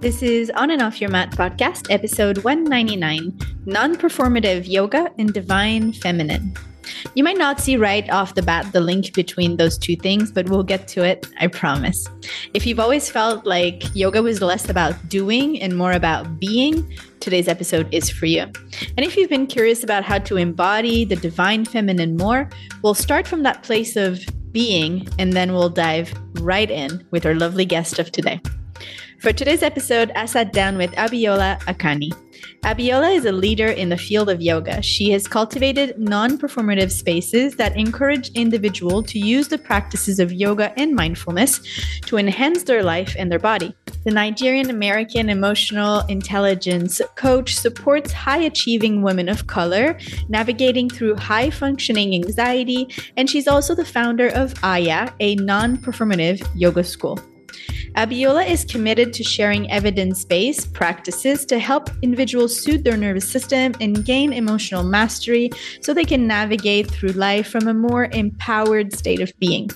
This is On and Off Your Mat podcast, episode 199 Non Performative Yoga and Divine Feminine. You might not see right off the bat the link between those two things, but we'll get to it, I promise. If you've always felt like yoga was less about doing and more about being, today's episode is for you. And if you've been curious about how to embody the divine feminine more, we'll start from that place of being and then we'll dive right in with our lovely guest of today. For today's episode, I sat down with Abiola Akanni. Abiola is a leader in the field of yoga. She has cultivated non performative spaces that encourage individuals to use the practices of yoga and mindfulness to enhance their life and their body. The Nigerian American emotional intelligence coach supports high achieving women of color navigating through high functioning anxiety, and she's also the founder of Iya, a non performative yoga school. Abiola is committed to sharing evidence based practices to help individuals soothe their nervous system and gain emotional mastery so they can navigate through life from a more empowered state of being.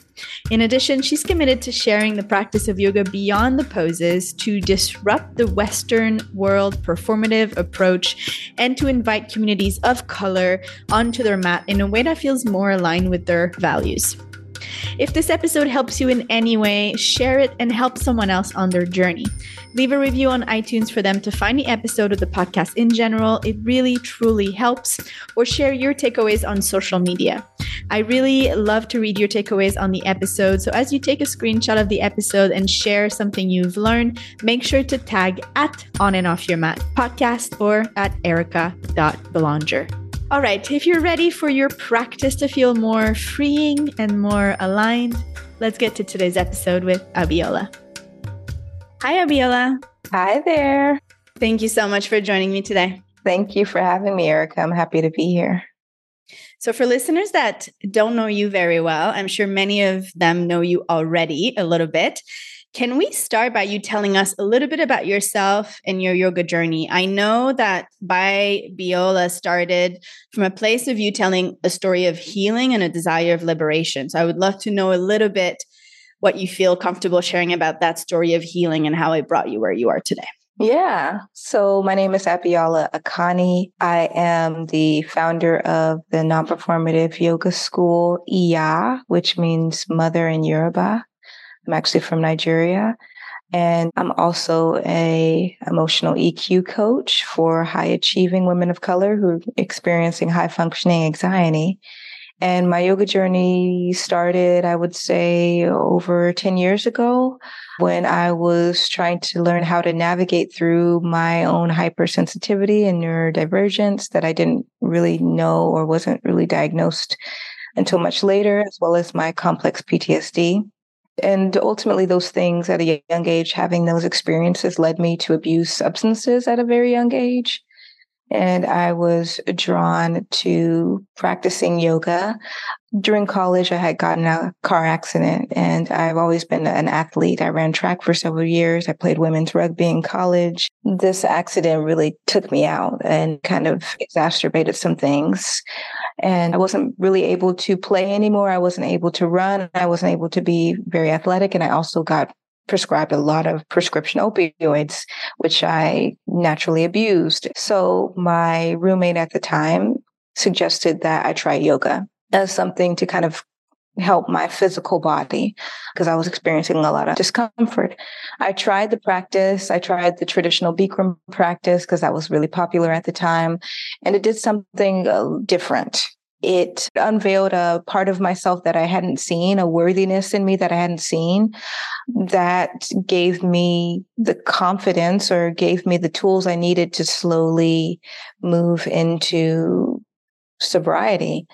In addition, she's committed to sharing the practice of yoga beyond the poses to disrupt the Western world performative approach and to invite communities of color onto their mat in a way that feels more aligned with their values. If this episode helps you in any way, share it and help someone else on their journey. Leave a review on iTunes for them to find the episode of the podcast in general. It really, truly helps. Or share your takeaways on social media. I really love to read your takeaways on the episode. So as you take a screenshot of the episode and share something you've learned, make sure to tag at On and Off Your Mat podcast or at erika.belanger. All right, if you're ready for your practice to feel more freeing and more aligned, let's get to today's episode with Abiola. Hi, Abiola. Hi there. Thank you so much for joining me today. Thank you for having me, Erika. I'm happy to be here. So, for listeners that don't know you very well, I'm sure many of them know you already a little bit. Can we start by you telling us a little bit about yourself and your yoga journey? I know that by Biola started from a place of you telling a story of healing and a desire of liberation. So I would love to know a little bit what you feel comfortable sharing about that story of healing and how it brought you where you are today. Yeah. So my name is Abiola Akanni. I am the founder of the non-performative yoga school Iya, which means mother in Yoruba. I'm actually from Nigeria. And I'm also a emotional EQ coach for high achieving women of color who are experiencing high functioning anxiety. And my yoga journey started, I would say, over 10 years ago when I was trying to learn how to navigate through my own hypersensitivity and neurodivergence that I didn't really know or wasn't really diagnosed until much later, as well as my complex PTSD. And ultimately, those things at a young age, having those experiences led me to abuse substances at a very young age. And I was drawn to practicing yoga. During college, I had gotten a car accident and I've always been an athlete. I ran track for several years. I played women's rugby in college. This accident really took me out and kind of exacerbated some things and I wasn't really able to play anymore. I wasn't able to run. I wasn't able to be very athletic. And I also got prescribed a lot of prescription opioids, which I naturally abused. So my roommate at the time suggested that I try yoga as something to kind of help my physical body because I was experiencing a lot of discomfort. I tried the practice. I tried the traditional Bikram practice because that was really popular at the time. And it did something uh, different. It unveiled a part of myself that I hadn't seen, a worthiness in me that I hadn't seen that gave me the confidence or gave me the tools I needed to slowly move into sobriety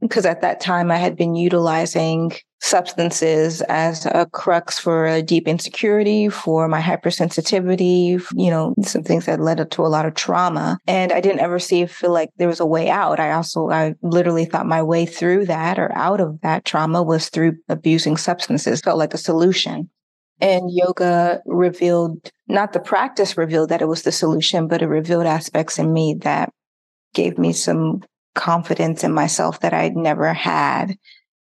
because at that time I had been utilizing substances as a crux for a deep insecurity, for my hypersensitivity, you know, some things that led to a lot of trauma. And I didn't ever see feel like there was a way out. I also I literally thought my way through that or out of that trauma was through abusing substances, felt like a solution. And yoga revealed, not the practice revealed that it was the solution, but it revealed aspects in me that gave me some confidence in myself that I'd never had.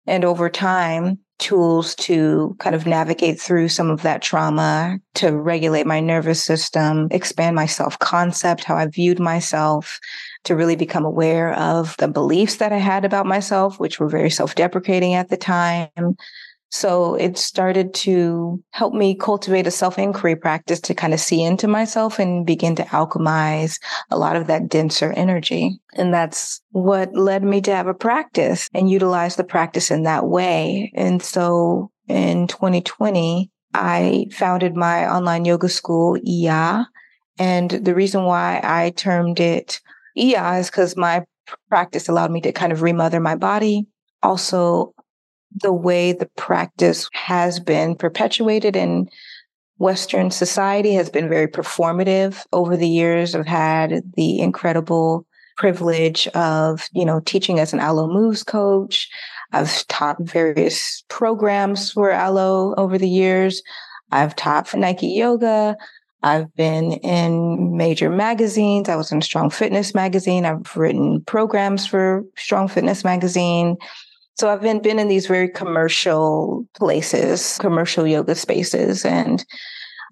And over time, tools to kind of navigate through some of that trauma, to regulate my nervous system, expand my self concept, how I viewed myself, to really become aware of the beliefs that I had about myself, which were very self deprecating at the time. So it started to help me cultivate a self inquiry practice to kind of see into myself and begin to alchemize a lot of that denser energy. And that's what led me to have a practice and utilize the practice in that way. And so in 2020, I founded my online yoga school, Iya. And the reason why I termed it Iya is because my practice allowed me to kind of remother my body. Also, the way the practice has been perpetuated in Western society has been very performative. Over the years, I've had the incredible privilege of, you know, teaching as an Alo Moves coach. I've taught various programs for Alo over the years. I've taught Nike Yoga. I've been in major magazines. I was in Strong Fitness magazine. I've written programs for Strong Fitness magazine. So I've been, been in these very commercial places, commercial yoga spaces, and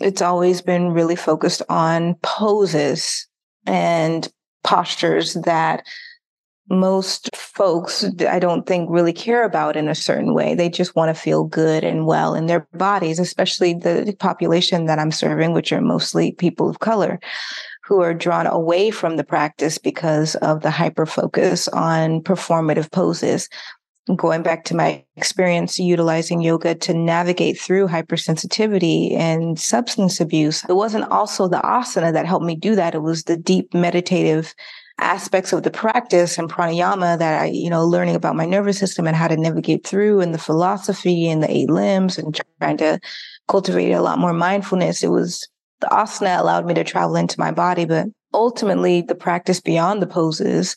it's always been really focused on poses and postures that most folks, I don't think, really care about in a certain way. They just want to feel good and well in their bodies, especially the population that I'm serving, which are mostly people of color who are drawn away from the practice because of the hyper focus on performative poses going back to my experience utilizing yoga to navigate through hypersensitivity and substance abuse, it wasn't also the asana that helped me do that. It was the deep meditative aspects of the practice and pranayama that I, you know, learning about my nervous system and how to navigate through and the philosophy and the eight limbs and trying to cultivate a lot more mindfulness. It was the asana allowed me to travel into my body, but ultimately the practice beyond the poses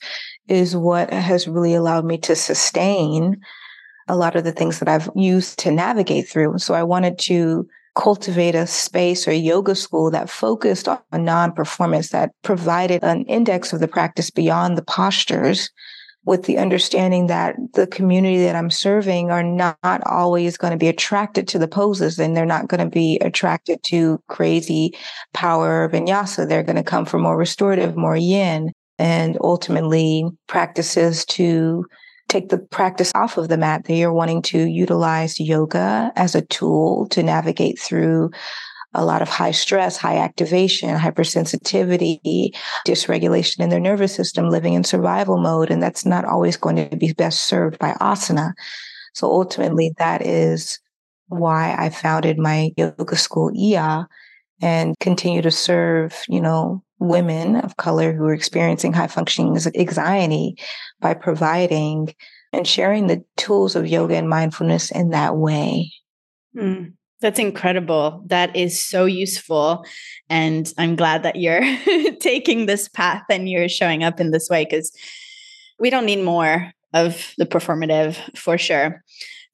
is what has really allowed me to sustain a lot of the things that I've used to navigate through. So I wanted to cultivate a space or yoga school that focused on non performance, that provided an index of the practice beyond the postures with the understanding that the community that I'm serving are not always going to be attracted to the poses and they're not going to be attracted to crazy power vinyasa. They're going to come for more restorative, more yin and ultimately practices to take the practice off of the mat. They are wanting to utilize yoga as a tool to navigate through a lot of high stress, high activation, hypersensitivity, dysregulation in their nervous system, living in survival mode. And that's not always going to be best served by asana. So ultimately, that is why I founded my yoga school, Iya, and continue to serve, you know, women of color who are experiencing high functioning anxiety by providing and sharing the tools of yoga and mindfulness in that way. Mm, that's incredible. That is so useful. And I'm glad that you're taking this path and you're showing up in this way because we don't need more of the performative for sure.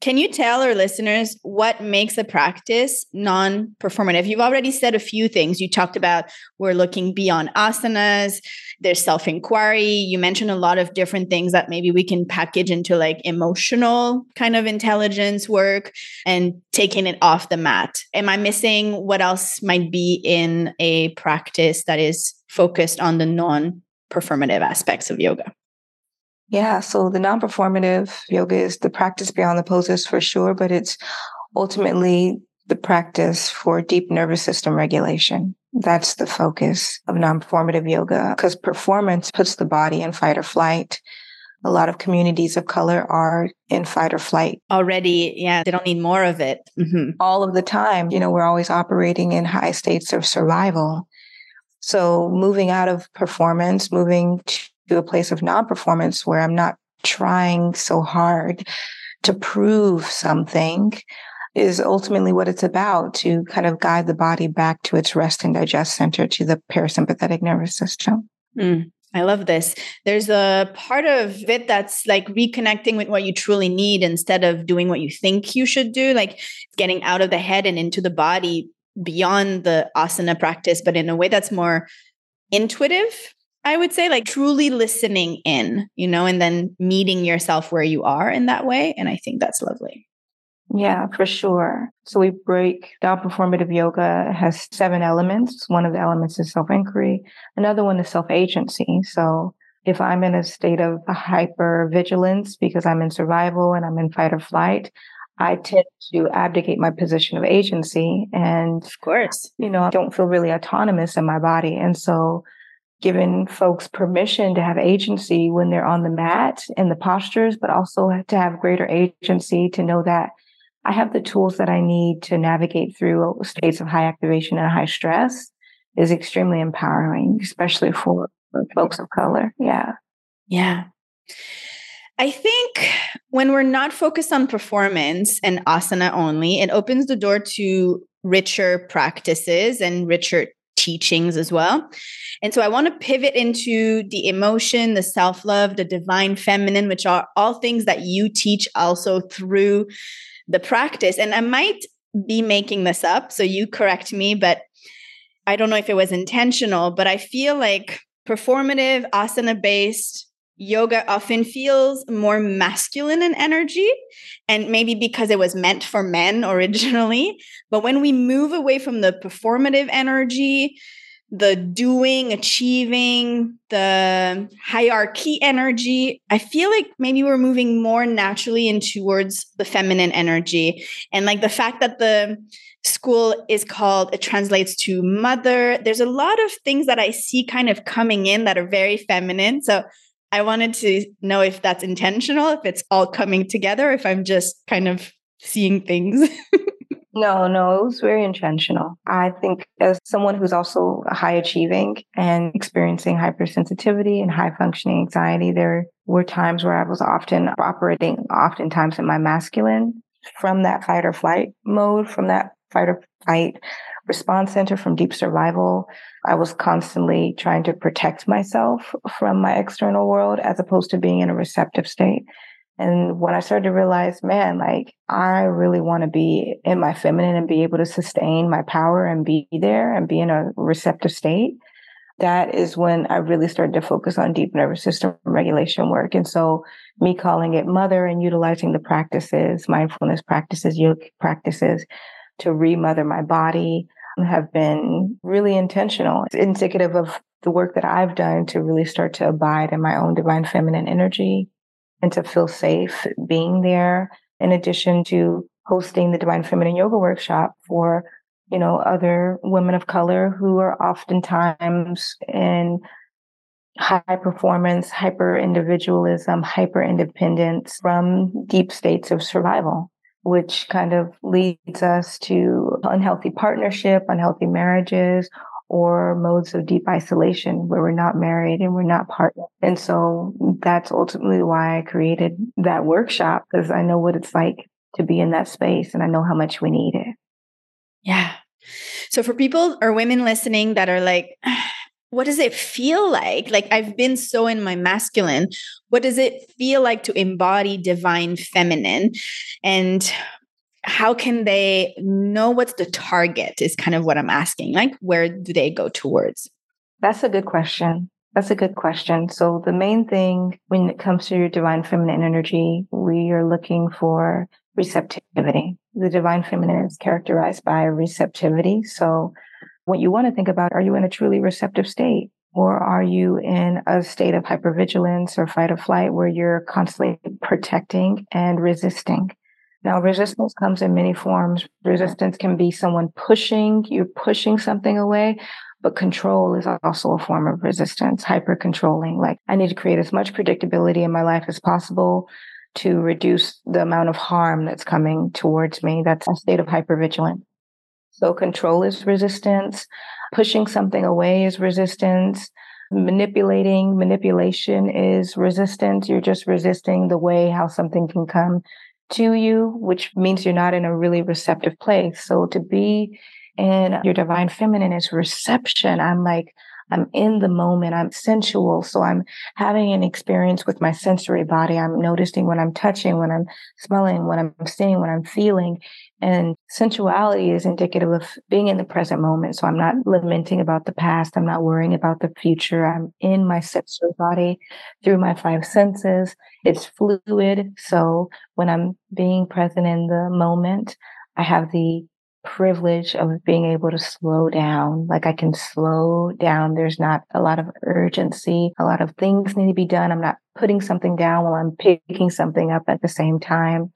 Can you tell our listeners what makes a practice non performative? You've already said a few things. You talked about we're looking beyond asanas, there's self inquiry. You mentioned a lot of different things that maybe we can package into like emotional kind of intelligence work and taking it off the mat. Am I missing what else might be in a practice that is focused on the non performative aspects of yoga? Yeah, so the non performative yoga is the practice beyond the poses for sure, but it's ultimately the practice for deep nervous system regulation. That's the focus of non performative yoga because performance puts the body in fight or flight. A lot of communities of color are in fight or flight already. Yeah, they don't need more of it mm-hmm. all of the time. You know, we're always operating in high states of survival. So moving out of performance, moving to a place of non performance where I'm not trying so hard to prove something is ultimately what it's about to kind of guide the body back to its rest and digest center to the parasympathetic nervous system. Mm, I love this. There's a part of it that's like reconnecting with what you truly need instead of doing what you think you should do, like getting out of the head and into the body beyond the asana practice, but in a way that's more intuitive I would say like truly listening in, you know, and then meeting yourself where you are in that way. And I think that's lovely. Yeah, for sure. So we break down performative yoga has seven elements. One of the elements is self inquiry, another one is self agency. So if I'm in a state of hyper vigilance because I'm in survival and I'm in fight or flight, I tend to abdicate my position of agency. And of course, you know, I don't feel really autonomous in my body. And so giving folks permission to have agency when they're on the mat and the postures, but also to have greater agency to know that I have the tools that I need to navigate through states of high activation and high stress is extremely empowering, especially for folks of color. Yeah. Yeah. I think when we're not focused on performance and asana only, it opens the door to richer practices and richer teachings as well. And so I want to pivot into the emotion, the self love, the divine feminine, which are all things that you teach also through the practice. And I might be making this up, so you correct me, but I don't know if it was intentional, but I feel like performative, asana based yoga often feels more masculine in energy and maybe because it was meant for men originally but when we move away from the performative energy the doing achieving the hierarchy energy i feel like maybe we're moving more naturally in towards the feminine energy. And like the fact that the school is called it translates to mother there's a lot of things that i see kind of coming in that are very feminine. So I wanted to know if that's intentional, if it's all coming together, if I'm just kind of seeing things. no, no, it was very intentional. I think as someone who's also high achieving and experiencing hypersensitivity and high functioning anxiety, there were times where I was often operating oftentimes in my masculine from that fight or flight mode, from that fight or fight response center from deep survival. I was constantly trying to protect myself from my external world as opposed to being in a receptive state. And when I started to realize, man, like I really want to be in my feminine and be able to sustain my power and be there and be in a receptive state, that is when I really started to focus on deep nervous system regulation work. And so me calling it mother and utilizing the practices, mindfulness practices, yoga practices to remother my body have been really intentional. It's indicative of the work that I've done to really start to abide in my own divine feminine energy and to feel safe being there, in addition to hosting the divine feminine yoga workshop for you know other women of color who are oftentimes in high performance hyper individualism hyper independence from deep states of survival which kind of leads us to unhealthy partnership, unhealthy marriages, or modes of deep isolation where we're not married and we're not partnered. And so that's ultimately why I created that workshop because I know what it's like to be in that space and I know how much we need it. Yeah. So for people or women listening that are like, what does it feel like? Like I've been so in my masculine. What does it feel like to embody divine feminine? And how can they know what's the target is kind of what I'm asking. Like where do they go towards? That's a good question. That's a good question. So the main thing when it comes to your divine feminine energy, we are looking for receptivity. The divine feminine is characterized by receptivity. So what you want to think about, are you in a truly receptive state? Or are you in a state of hypervigilance or fight or flight where you're constantly protecting and resisting? Now, resistance comes in many forms. Resistance can be someone pushing, you're pushing something away, but control is also a form of resistance, hyper controlling. Like, I need to create as much predictability in my life as possible to reduce the amount of harm that's coming towards me. That's a state of hypervigilance. So control is resistance. Pushing something away is resistance. Manipulating, manipulation is resistance. You're just resisting the way how something can come to you, which means you're not in a really receptive place. So to be in your divine feminine is reception. I'm like, I'm in the moment. I'm sensual. So I'm having an experience with my sensory body. I'm noticing when I'm touching, when I'm smelling, when I'm seeing, when I'm feeling. And sensuality is indicative of being in the present moment. So I'm not lamenting about the past. I'm not worrying about the future. I'm in my sensory body through my five senses. It's fluid. So when I'm being present in the moment, I have the privilege of being able to slow down. Like I can slow down. There's not a lot of urgency. A lot of things need to be done. I'm not putting something down while I'm picking something up at the same time.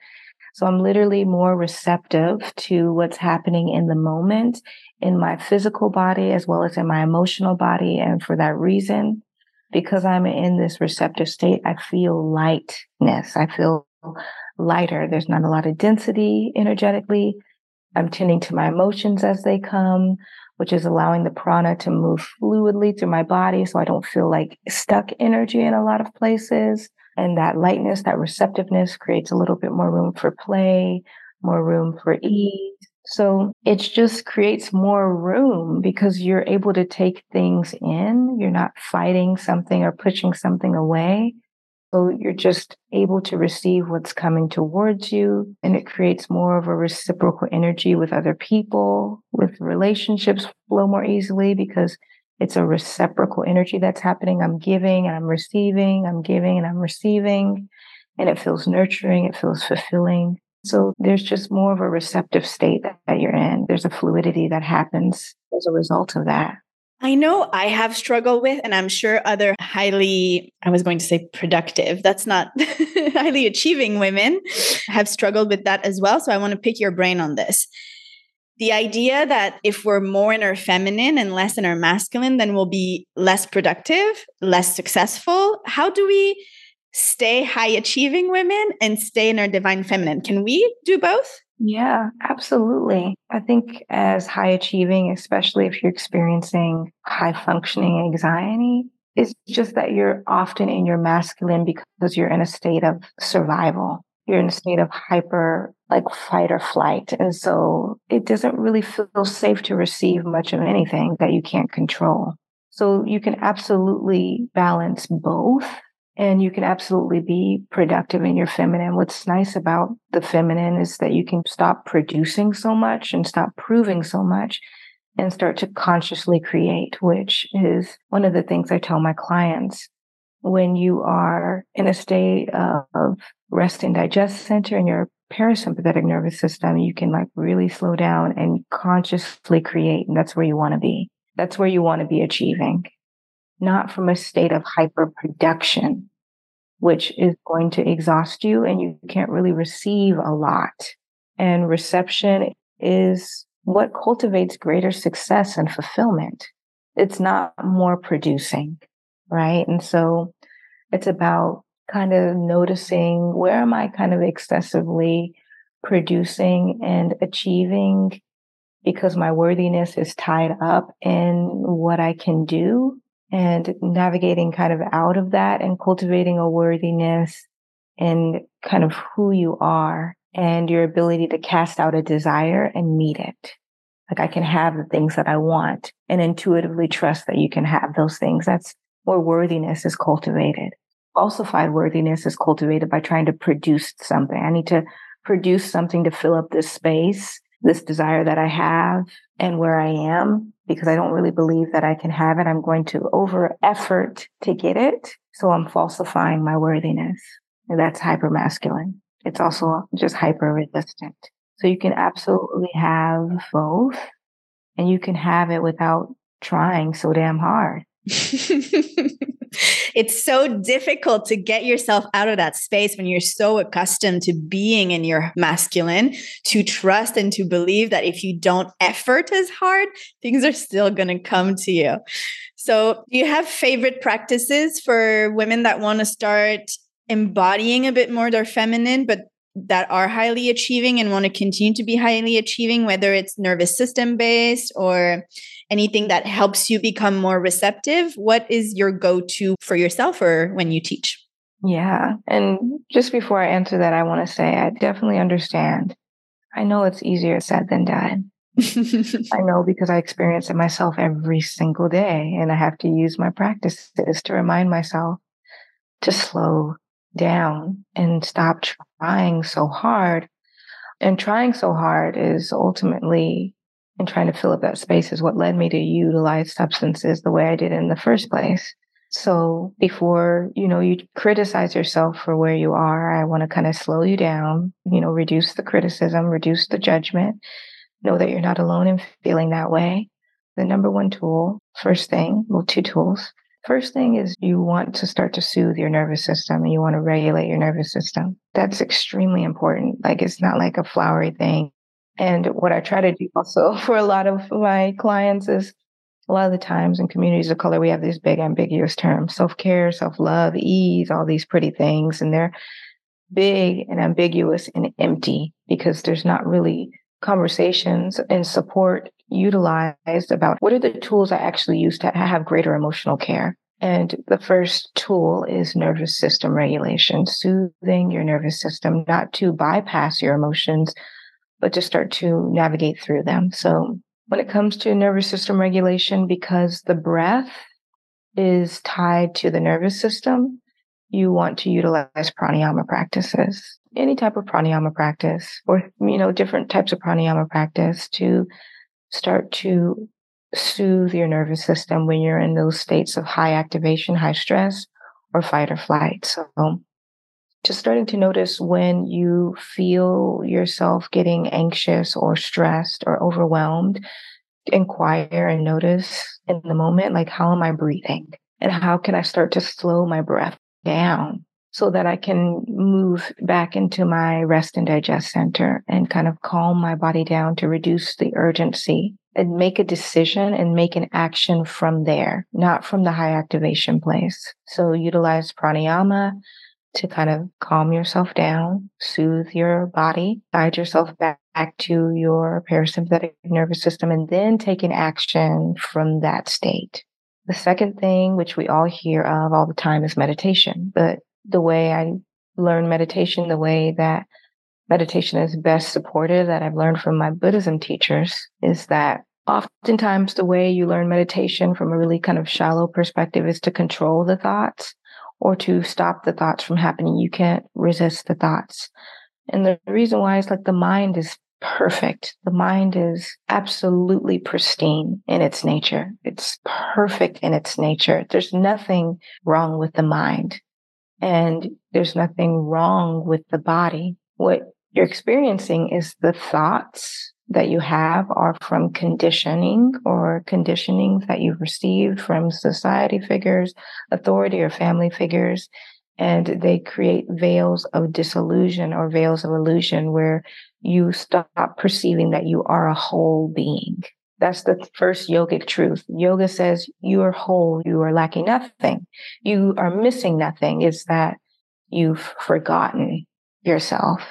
So I'm literally more receptive to what's happening in the moment in my physical body as well as in my emotional body. And for that reason, because I'm in this receptive state, I feel lightness. I feel lighter. There's not a lot of density energetically. I'm tending to my emotions as they come, which is allowing the prana to move fluidly through my body so I don't feel like stuck energy in a lot of places. And that lightness, that receptiveness creates a little bit more room for play, more room for ease. So it just creates more room because you're able to take things in. You're not fighting something or pushing something away. So you're just able to receive what's coming towards you. And it creates more of a reciprocal energy with other people, with relationships flow more easily because it's a reciprocal energy that's happening. I'm giving and I'm receiving, I'm giving and I'm receiving. And it feels nurturing, it feels fulfilling. So there's just more of a receptive state that, you're in. There's a fluidity that happens as a result of that. I know I have struggled with, and I'm sure other highly, I was going to say productive, that's not highly achieving women have struggled with that as well. So I want to pick your brain on this. The idea that if we're more in our feminine and less in our masculine, then we'll be less productive, less successful. How do we stay high achieving women and stay in our divine feminine? Can we do both? Yeah, absolutely. I think as high achieving, especially if you're experiencing high functioning anxiety, it's just that you're often in your masculine because you're in a state of survival. You're in a state of hyper, like fight or flight. And so it doesn't really feel safe to receive much of anything that you can't control. So you can absolutely balance both and you can absolutely be productive in your feminine. What's nice about the feminine is that you can stop producing so much and stop proving so much and start to consciously create, which is one of the things I tell my clients. When you are in a state of rest and digest center in your parasympathetic nervous system, you can like really slow down and consciously create. And that's where you want to be. That's where you want to be achieving not from a state of hyper production, which is going to exhaust you and you can't really receive a lot. And reception is what cultivates greater success and fulfillment. It's not more producing, right? And so it's about kind of noticing where am I kind of excessively producing and achieving because my worthiness is tied up in what I can do and navigating kind of out of that and cultivating a worthiness and kind of who you are and your ability to cast out a desire and meet it. Like I can have the things that I want and intuitively trust that you can have those things. That's where worthiness is cultivated. Falsified worthiness is cultivated by trying to produce something. I need to produce something to fill up this space, this desire that I have and where I am because I don't really believe that I can have it. I'm going to over effort to get it. So I'm falsifying my worthiness. And that's hyper masculine. It's also just hyper resistant. So you can absolutely have both and you can have it without trying so damn hard. it's so difficult to get yourself out of that space when you're so accustomed to being in your masculine to trust and to believe that if you don't effort as hard, things are still going to come to you. So, do you have favorite practices for women that want to start embodying a bit more their feminine, but that are highly achieving and want to continue to be highly achieving, whether it's nervous system based or anything that helps you become more receptive? What is your go to for yourself or when you teach? Yeah. And just before I answer that, I want to say I definitely understand. I know it's easier said than done. I know because I experience it myself every single day, and I have to use my practices to remind myself to slow down and stop trying so hard. And trying so hard is ultimately, and trying to fill up that space is what led me to utilize substances the way I did in the first place. So before, you know, you criticize yourself for where you are, I want to kind of slow you down, you know, reduce the criticism, reduce the judgment, know that you're not alone in feeling that way. The number one tool, first thing, well, two tools. First thing is you want to start to soothe your nervous system and you want to regulate your nervous system. That's extremely important. Like it's not like a flowery thing. And what I try to do also for a lot of my clients is a lot of the times in communities of color, we have these big ambiguous terms self care, self love, ease, all these pretty things. And they're big and ambiguous and empty because there's not really conversations and support utilized about what are the tools I actually use to have greater emotional care. And the first tool is nervous system regulation, soothing your nervous system, not to bypass your emotions, but to start to navigate through them. So when it comes to nervous system regulation, because the breath is tied to the nervous system, you want to utilize pranayama practices any type of pranayama practice or, you know, different types of pranayama practice to start to soothe your nervous system when you're in those states of high activation, high stress, or fight or flight. So just starting to notice when you feel yourself getting anxious or stressed or overwhelmed, inquire and notice in the moment, like, how am I breathing? And how can I start to slow my breath down so that I can move back into my rest and digest center and kind of calm my body down to reduce the urgency and make a decision and make an action from there, not from the high activation place. So utilize pranayama to kind of calm yourself down, soothe your body, guide yourself back, back to your parasympathetic nervous system, and then take an action from that state. The second thing, which we all hear of all the time, is meditation. But the way I learn meditation, the way that meditation is best supported that I've learned from my Buddhism teachers is that oftentimes the way you learn meditation from a really kind of shallow perspective is to control the thoughts or to stop the thoughts from happening. You can't resist the thoughts. And the reason why is like the mind is perfect. The mind is absolutely pristine in its nature. It's perfect in its nature. There's nothing wrong with the mind and there's nothing wrong with the body. What you're experiencing is the thoughts that you have are from conditioning or conditioning that you've received from society figures, authority or family figures. And they create veils of disillusion or veils of illusion where you stop perceiving that you are a whole being. That's the first yogic truth. Yoga says you are whole, you are lacking nothing, you are missing nothing, is that you've forgotten yourself.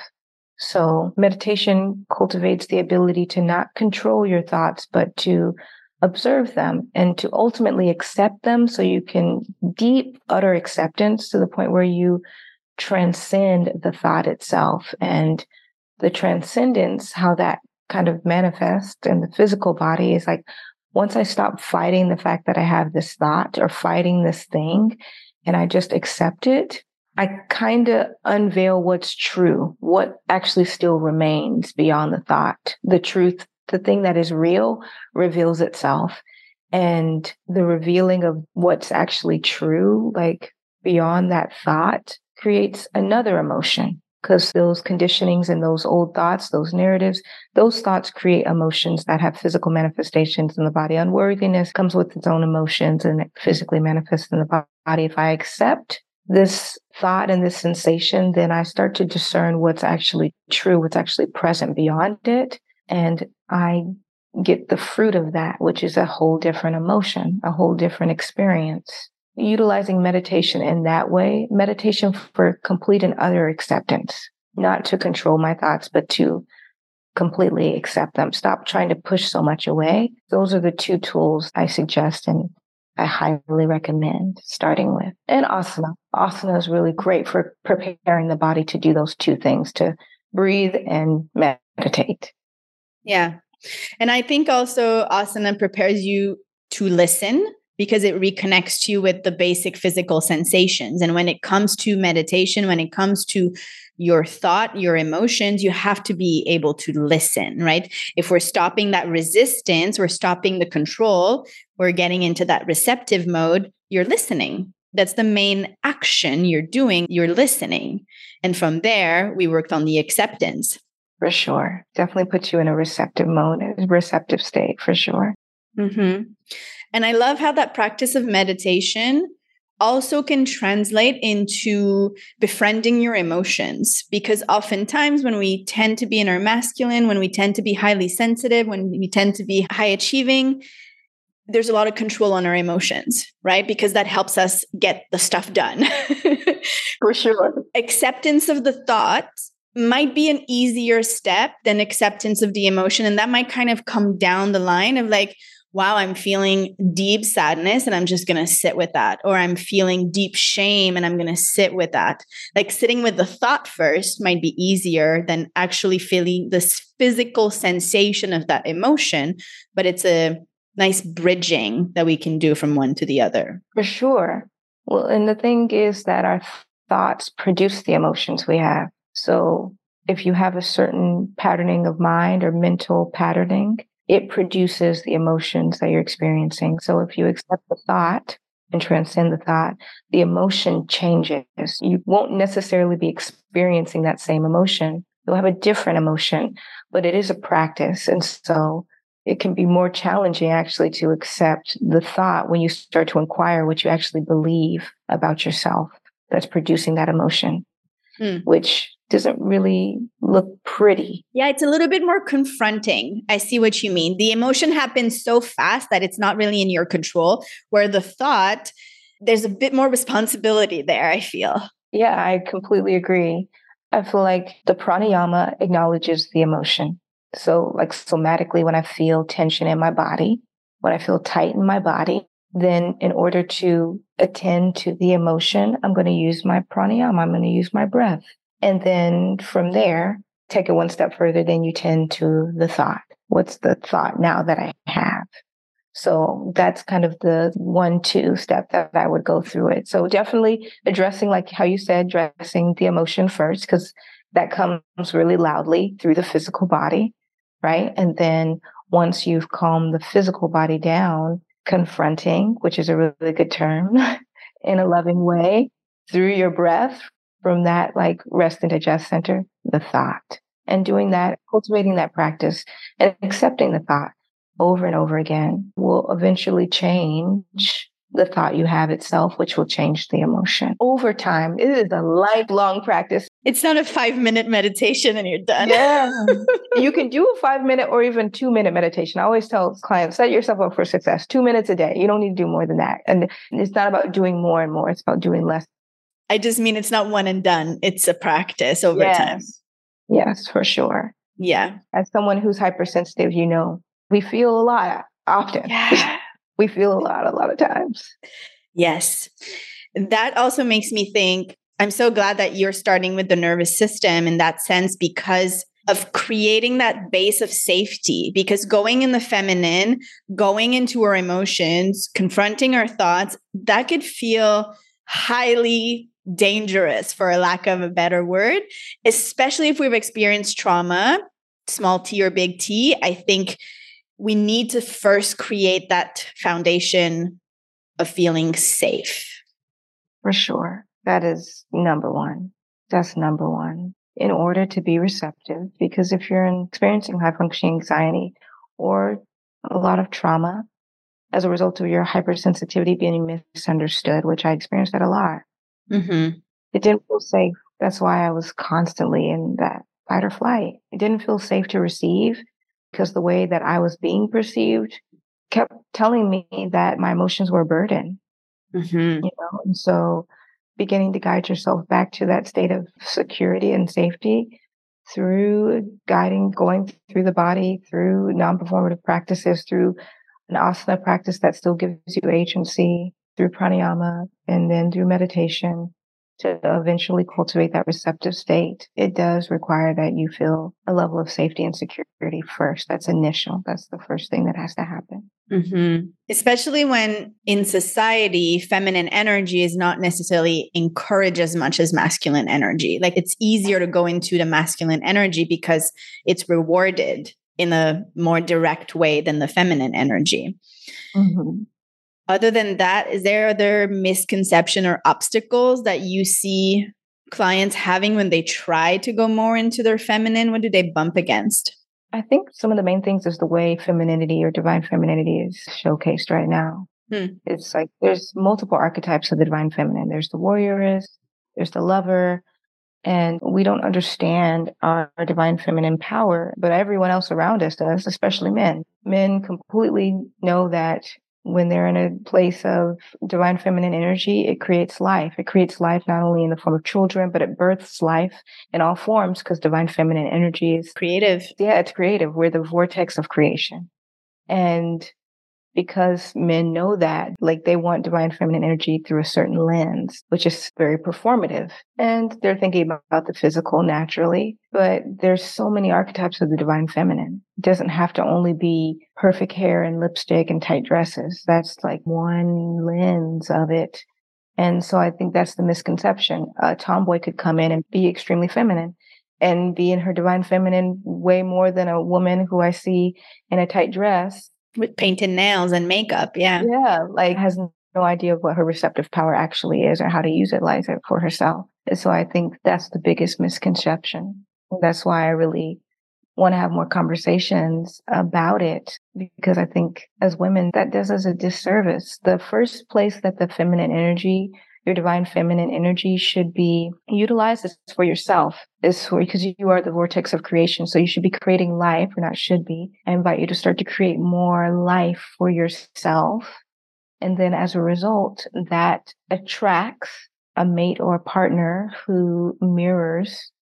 So meditation cultivates the ability to not control your thoughts, but to observe them and to ultimately accept them so you can deep, utter acceptance to the point where you transcend the thought itself and the transcendence, how that kind of manifests in the physical body is like once I stop fighting the fact that I have this thought or fighting this thing and I just accept it, I kind of unveil what's true, what actually still remains beyond the thought. The truth, the thing that is real reveals itself. And the revealing of what's actually true, like beyond that thought, creates another emotion because those conditionings and those old thoughts, those narratives, those thoughts create emotions that have physical manifestations in the body. Unworthiness comes with its own emotions and it physically manifests in the body. If I accept this thought and this sensation, then I start to discern what's actually true, what's actually present beyond it. And I get the fruit of that, which is a whole different emotion, a whole different experience utilizing meditation in that way, meditation for complete and utter acceptance, not to control my thoughts, but to completely accept them. Stop trying to push so much away. Those are the two tools I suggest and I highly recommend starting with. And asana. Asana is really great for preparing the body to do those two things to breathe and meditate. Yeah. And I think also asana prepares you to listen because it reconnects you with the basic physical sensations. And when it comes to meditation, when it comes to your thought, your emotions, you have to be able to listen, right? If we're stopping that resistance, we're stopping the control, we're getting into that receptive mode, you're listening. That's the main action you're doing, you're listening. And from there, we worked on the acceptance. For sure. Definitely puts you in a receptive mode, a receptive state, for sure. Mm-hmm. And I love how that practice of meditation also can translate into befriending your emotions because oftentimes when we tend to be in our masculine when we tend to be highly sensitive when we tend to be high achieving there's a lot of control on our emotions right? Because that helps us get the stuff done. For sure. Acceptance of the thought might be an easier step than acceptance of the emotion and that might kind of come down the line of like wow, I'm feeling deep sadness and I'm just going to sit with that. Or I'm feeling deep shame and I'm going to sit with that. Like sitting with the thought first might be easier than actually feeling this physical sensation of that emotion. But it's a nice bridging that we can do from one to the other. For sure. Well, and the thing is that our thoughts produce the emotions we have. So if you have a certain patterning of mind or mental patterning, it produces the emotions that you're experiencing. So if you accept the thought and transcend the thought, the emotion changes. You won't necessarily be experiencing that same emotion. You'll have a different emotion, but it is a practice. And so it can be more challenging actually to accept the thought when you start to inquire what you actually believe about yourself that's producing that emotion, mm. which doesn't really look pretty. Yeah, it's a little bit more confronting. I see what you mean. The emotion happens so fast that it's not really in your control, where the thought, there's a bit more responsibility there, I feel. Yeah, I completely agree. I feel like the pranayama acknowledges the emotion. So, like somatically, when I feel tension in my body, when I feel tight in my body, then in order to attend to the emotion, I'm going to use my pranayama. I'm going to use my breath. And then from there, take it one step further, then you tend to the thought. What's the thought now that I have? So that's kind of the one, two step that I would go through it. So definitely addressing, like how you said, addressing the emotion first, because that comes really loudly through the physical body, right? And then once you've calmed the physical body down, confronting, which is a really good term in a loving way through your breath, from that like rest and digest center, the thought. And doing that, cultivating that practice and accepting the thought over and over again will eventually change the thought you have itself, which will change the emotion over time. It is a lifelong practice. It's not a five minute meditation and you're done. Yeah. you can do a five minute or even two minute meditation. I always tell clients, set yourself up for success, two minutes a day. You don't need to do more than that. And it's not about doing more and more, it's about doing less I just mean it's not one and done. It's a practice over yes. time. Yes, for sure. Yeah. As someone who's hypersensitive, you know, we feel a lot often. Yeah. we feel a lot, a lot of times. Yes. That also makes me think I'm so glad that you're starting with the nervous system in that sense because of creating that base of safety. Because going in the feminine, going into our emotions, confronting our thoughts, that could feel highly dangerous, for a lack of a better word, especially if we've experienced trauma, small t or big T. I think we need to first create that foundation of feeling safe. For sure. That is number one. That's number one. In order to be receptive, because if you're experiencing high functioning anxiety or a lot of trauma as a result of your hypersensitivity being misunderstood, which I experienced that a lot, Mm-hmm. It didn't feel safe. That's why I was constantly in that fight or flight. It didn't feel safe to receive because the way that I was being perceived kept telling me that my emotions were a burden. Mm-hmm. You know, and so beginning to guide yourself back to that state of security and safety through guiding, going through the body, through non-performative practices, through an asana practice that still gives you agency, through pranayama and then through meditation to eventually cultivate that receptive state, it does require that you feel a level of safety and security first. That's initial. That's the first thing that has to happen. Mm-hmm. Especially when in society, feminine energy is not necessarily encouraged as much as masculine energy. Like it's easier to go into the masculine energy because it's rewarded in a more direct way than the feminine energy. Mm-hmm other than that, is there other misconception or obstacles that you see clients having when they try to go more into their feminine? What do they bump against? I think some of the main things is the way femininity or divine femininity is showcased right now. Hmm. It's like there's multiple archetypes of the divine feminine. There's the warrioress, there's the lover, and we don't understand our, our, divine feminine power, but everyone else around us does, especially men. Men completely know that when they're in a place of divine feminine energy, it creates life. It creates life not only in the form of children, but it births life in all forms because divine feminine energy is creative. Yeah, it's creative. We're the vortex of creation. And because men know that, like they want divine feminine energy through a certain lens, which is very performative. And they're thinking about the physical naturally, but there's so many archetypes of the divine feminine. It doesn't have to only be perfect hair and lipstick and tight dresses. That's like one lens of it. And so I think that's the misconception. A tomboy could come in and be extremely feminine and be in her divine feminine way more than a woman who I see in a tight dress with painted nails and makeup. Yeah. Yeah. Like has no idea of what her receptive power actually is or how to use it for herself. And so I think that's the biggest misconception. That's why I really want to have more conversations about it because I think as women, that does us a disservice. The first place that the feminine energy your divine feminine energy should be utilized is for yourself. Is for because you are the vortex of creation. So you should be creating life, or not should be. I invite you to start to create more life for yourself. And then as a result, that attracts a mate or a partner who mirrors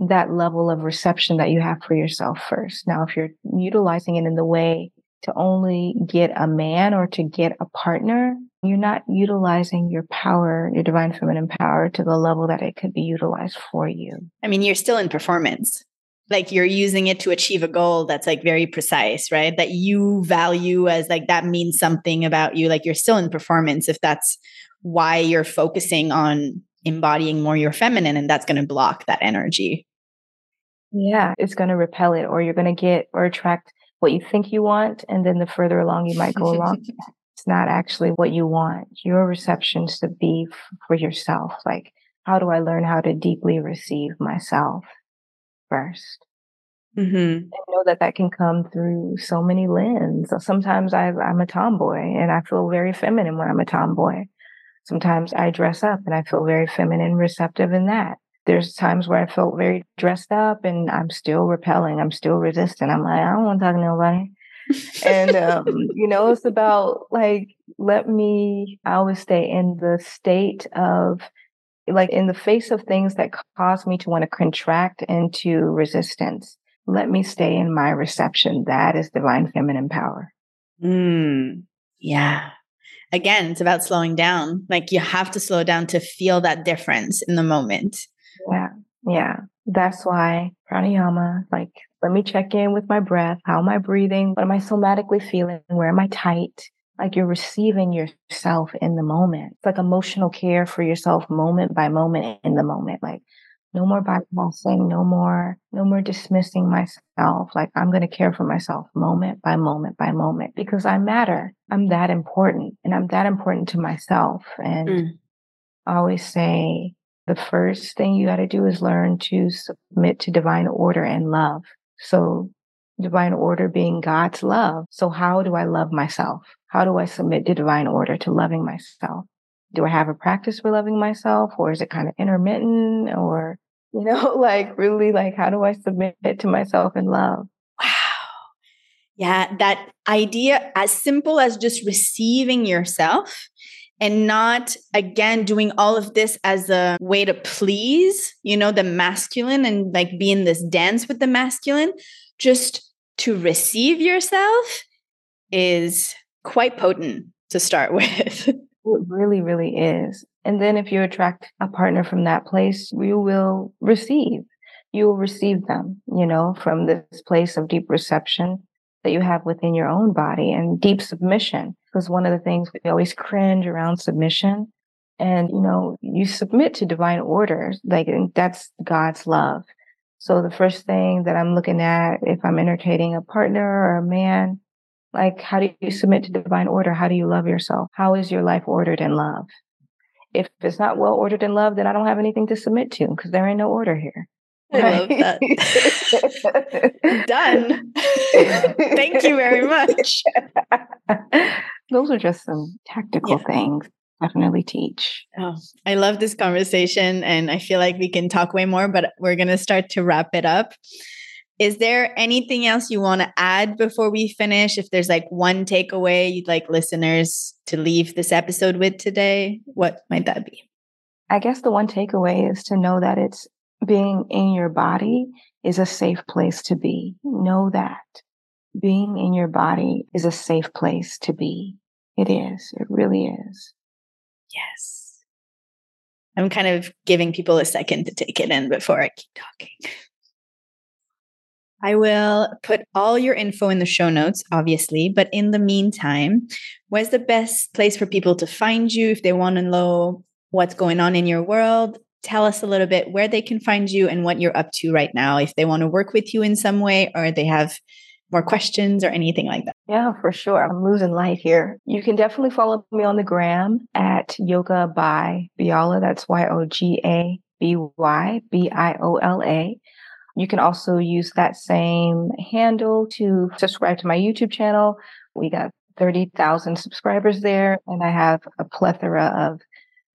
that level of reception that you have for yourself first. Now, if you're utilizing it in the way to only get a man or to get a partner, you're not utilizing your power, your divine feminine power to the level that it could be utilized for you. I mean, you're still in performance. Like you're using it to achieve a goal that's like very precise, right? That you value as like that means something about you. Like you're still in performance if that's why you're focusing on embodying more your feminine and that's going to block that energy. Yeah, it's going to repel it or you're going to get or attract what you think you want. And then the further along you might go along, it's not actually what you want. Your reception should be f- for yourself. Like, how do I learn how to deeply receive myself 1st mm-hmm. And know that that can come through so many lenses. Sometimes I, I'm a tomboy and I feel very feminine when I'm a tomboy. Sometimes I dress up and I feel very feminine, receptive in that there's times where I felt very dressed up and I'm still repelling. I'm still resistant. I'm like, I don't want to talk to nobody. and um, you know, it's about like let me I always stay in the state of like in the face of things that cause me to want to contract into resistance. Let me stay in my reception. That is divine feminine power. Mm, yeah. Again, it's about slowing down. Like you have to slow down to feel that difference in the moment. Yeah. Yeah. That's why pranayama, like, let me check in with my breath. How am I breathing? What am I somatically feeling? Where am I tight? Like you're receiving yourself in the moment. It's like emotional care for yourself moment by moment in the moment. Like no more bypassing, no more, no more dismissing myself. Like I'm going to care for myself moment by moment by moment because I matter. I'm that important and I'm that important to myself. And mm. I always say, the first thing you got to do is learn to submit to divine order and love. So divine order being God's love. So how do I love myself? How do I submit to divine order to loving myself? Do I have a practice for loving myself or is it kind of intermittent or, you know, like really like how do I submit to myself in love? Wow. Yeah, that idea as simple as just receiving yourself and not again doing all of this as a way to please, you know, the masculine and like be in this dance with the masculine, just to receive yourself is quite potent to start with. It really, really is. And then if you attract a partner from that place, you will receive. You will receive them, you know, from this place of deep reception that you have within your own body and deep submission. Because one of the things we always cringe around submission. And, you know, you submit to divine orders. Like that's God's love. So the first thing that I'm looking at if I'm entertaining a partner or a man, like how do you submit to divine order? How do you love yourself? How is your life ordered in love? If it's not well ordered in love, then I don't have anything to submit to because there ain't no order here. I love that. Done. Thank you very much. Those are just some tactical yeah. things definitely teach. Oh, I love this conversation and I feel like we can talk way more, but we're going to start to wrap it up. Is there anything else you want to add before we finish? If there's like one takeaway you'd like listeners to leave this episode with today, what might that be? I guess the one takeaway is to know that it's being in your body is a safe place to be. Know that being in your body is a safe place to be. It is. It really is. Yes. I'm kind of giving people a second to take it in before I keep talking. I will put all your info in the show notes, obviously. But in the meantime, where's the best place for people to find you if they want to know what's going on in your world? Tell us a little bit where they can find you and what you're up to right now. If they want to work with you in some way or they have more questions or anything like that? Yeah, for sure. I'm losing light here. You can definitely follow me on the gram at Yoga by Biola. That's Y O G A B Y B I O L A. You can also use that same handle to subscribe to my YouTube channel. We got 30,000 subscribers there, and I have a plethora of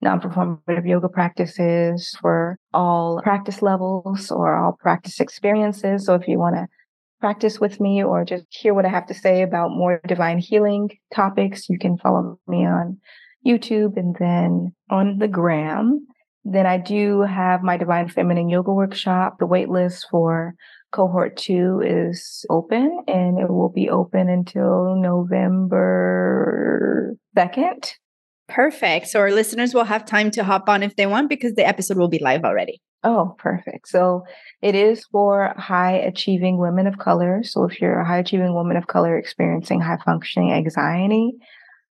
non performative yoga practices for all practice levels or all practice experiences. So if you want to practice with me or just hear what I have to say about more divine healing topics, you can follow me on YouTube and then on the gram. Then I do have my Divine Feminine Yoga Workshop. The waitlist for cohort two is open and it will be open until November 2nd. Perfect. So our listeners will have time to hop on if they want because the episode will be live already. Oh, perfect. So it is for high achieving women of color. So if you're a high achieving woman of color experiencing high functioning anxiety,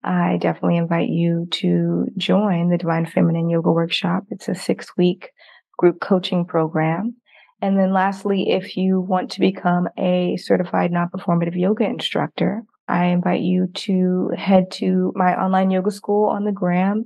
I definitely invite you to join the Divine Feminine Yoga Workshop. It's a six week group coaching program. And then lastly, if you want to become a certified non performative yoga instructor, I invite you to head to my online yoga school on the gram,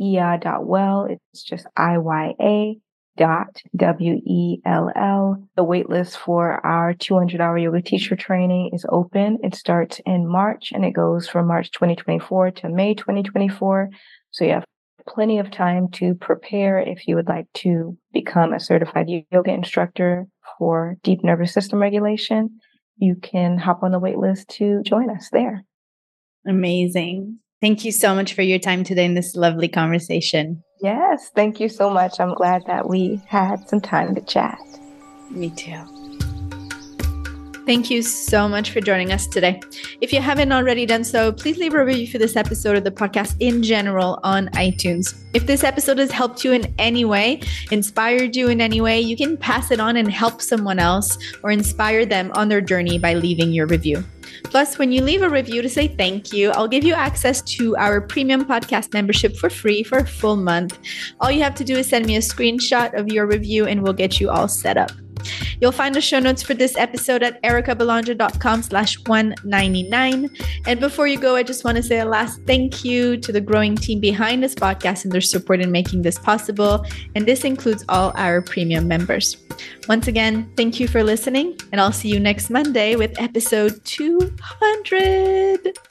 iya.well. It's just I Y A dot W-E-L-L. The waitlist for our 200 hour yoga teacher training is open. It starts in March and it goes from March 2024 to May 2024. So you have plenty of time to prepare if you would like to become a certified yoga instructor for deep nervous system regulation. You can hop on the waitlist to join us there. Amazing. Thank you so much for your time today in this lovely conversation. Yes, thank you so much. I'm glad that we had some time to chat. Me too. Thank you so much for joining us today. If you haven't already done so, please leave a review for this episode of the podcast in general on iTunes. If this episode has helped you in any way, inspired you in any way, you can pass it on and help someone else or inspire them on their journey by leaving your review. Plus, when you leave a review to say thank you, I'll give you access to our premium podcast membership for free for a full month. All you have to do is send me a screenshot of your review and we'll get you all set up. You'll find the show notes for this episode at erikabelanger.com slash 199. And before you go, I just want to say a last thank you to the growing team behind this podcast and their support in making this possible. And this includes all our premium members. Once again, thank you for listening, and I'll see you next Monday with episode 200.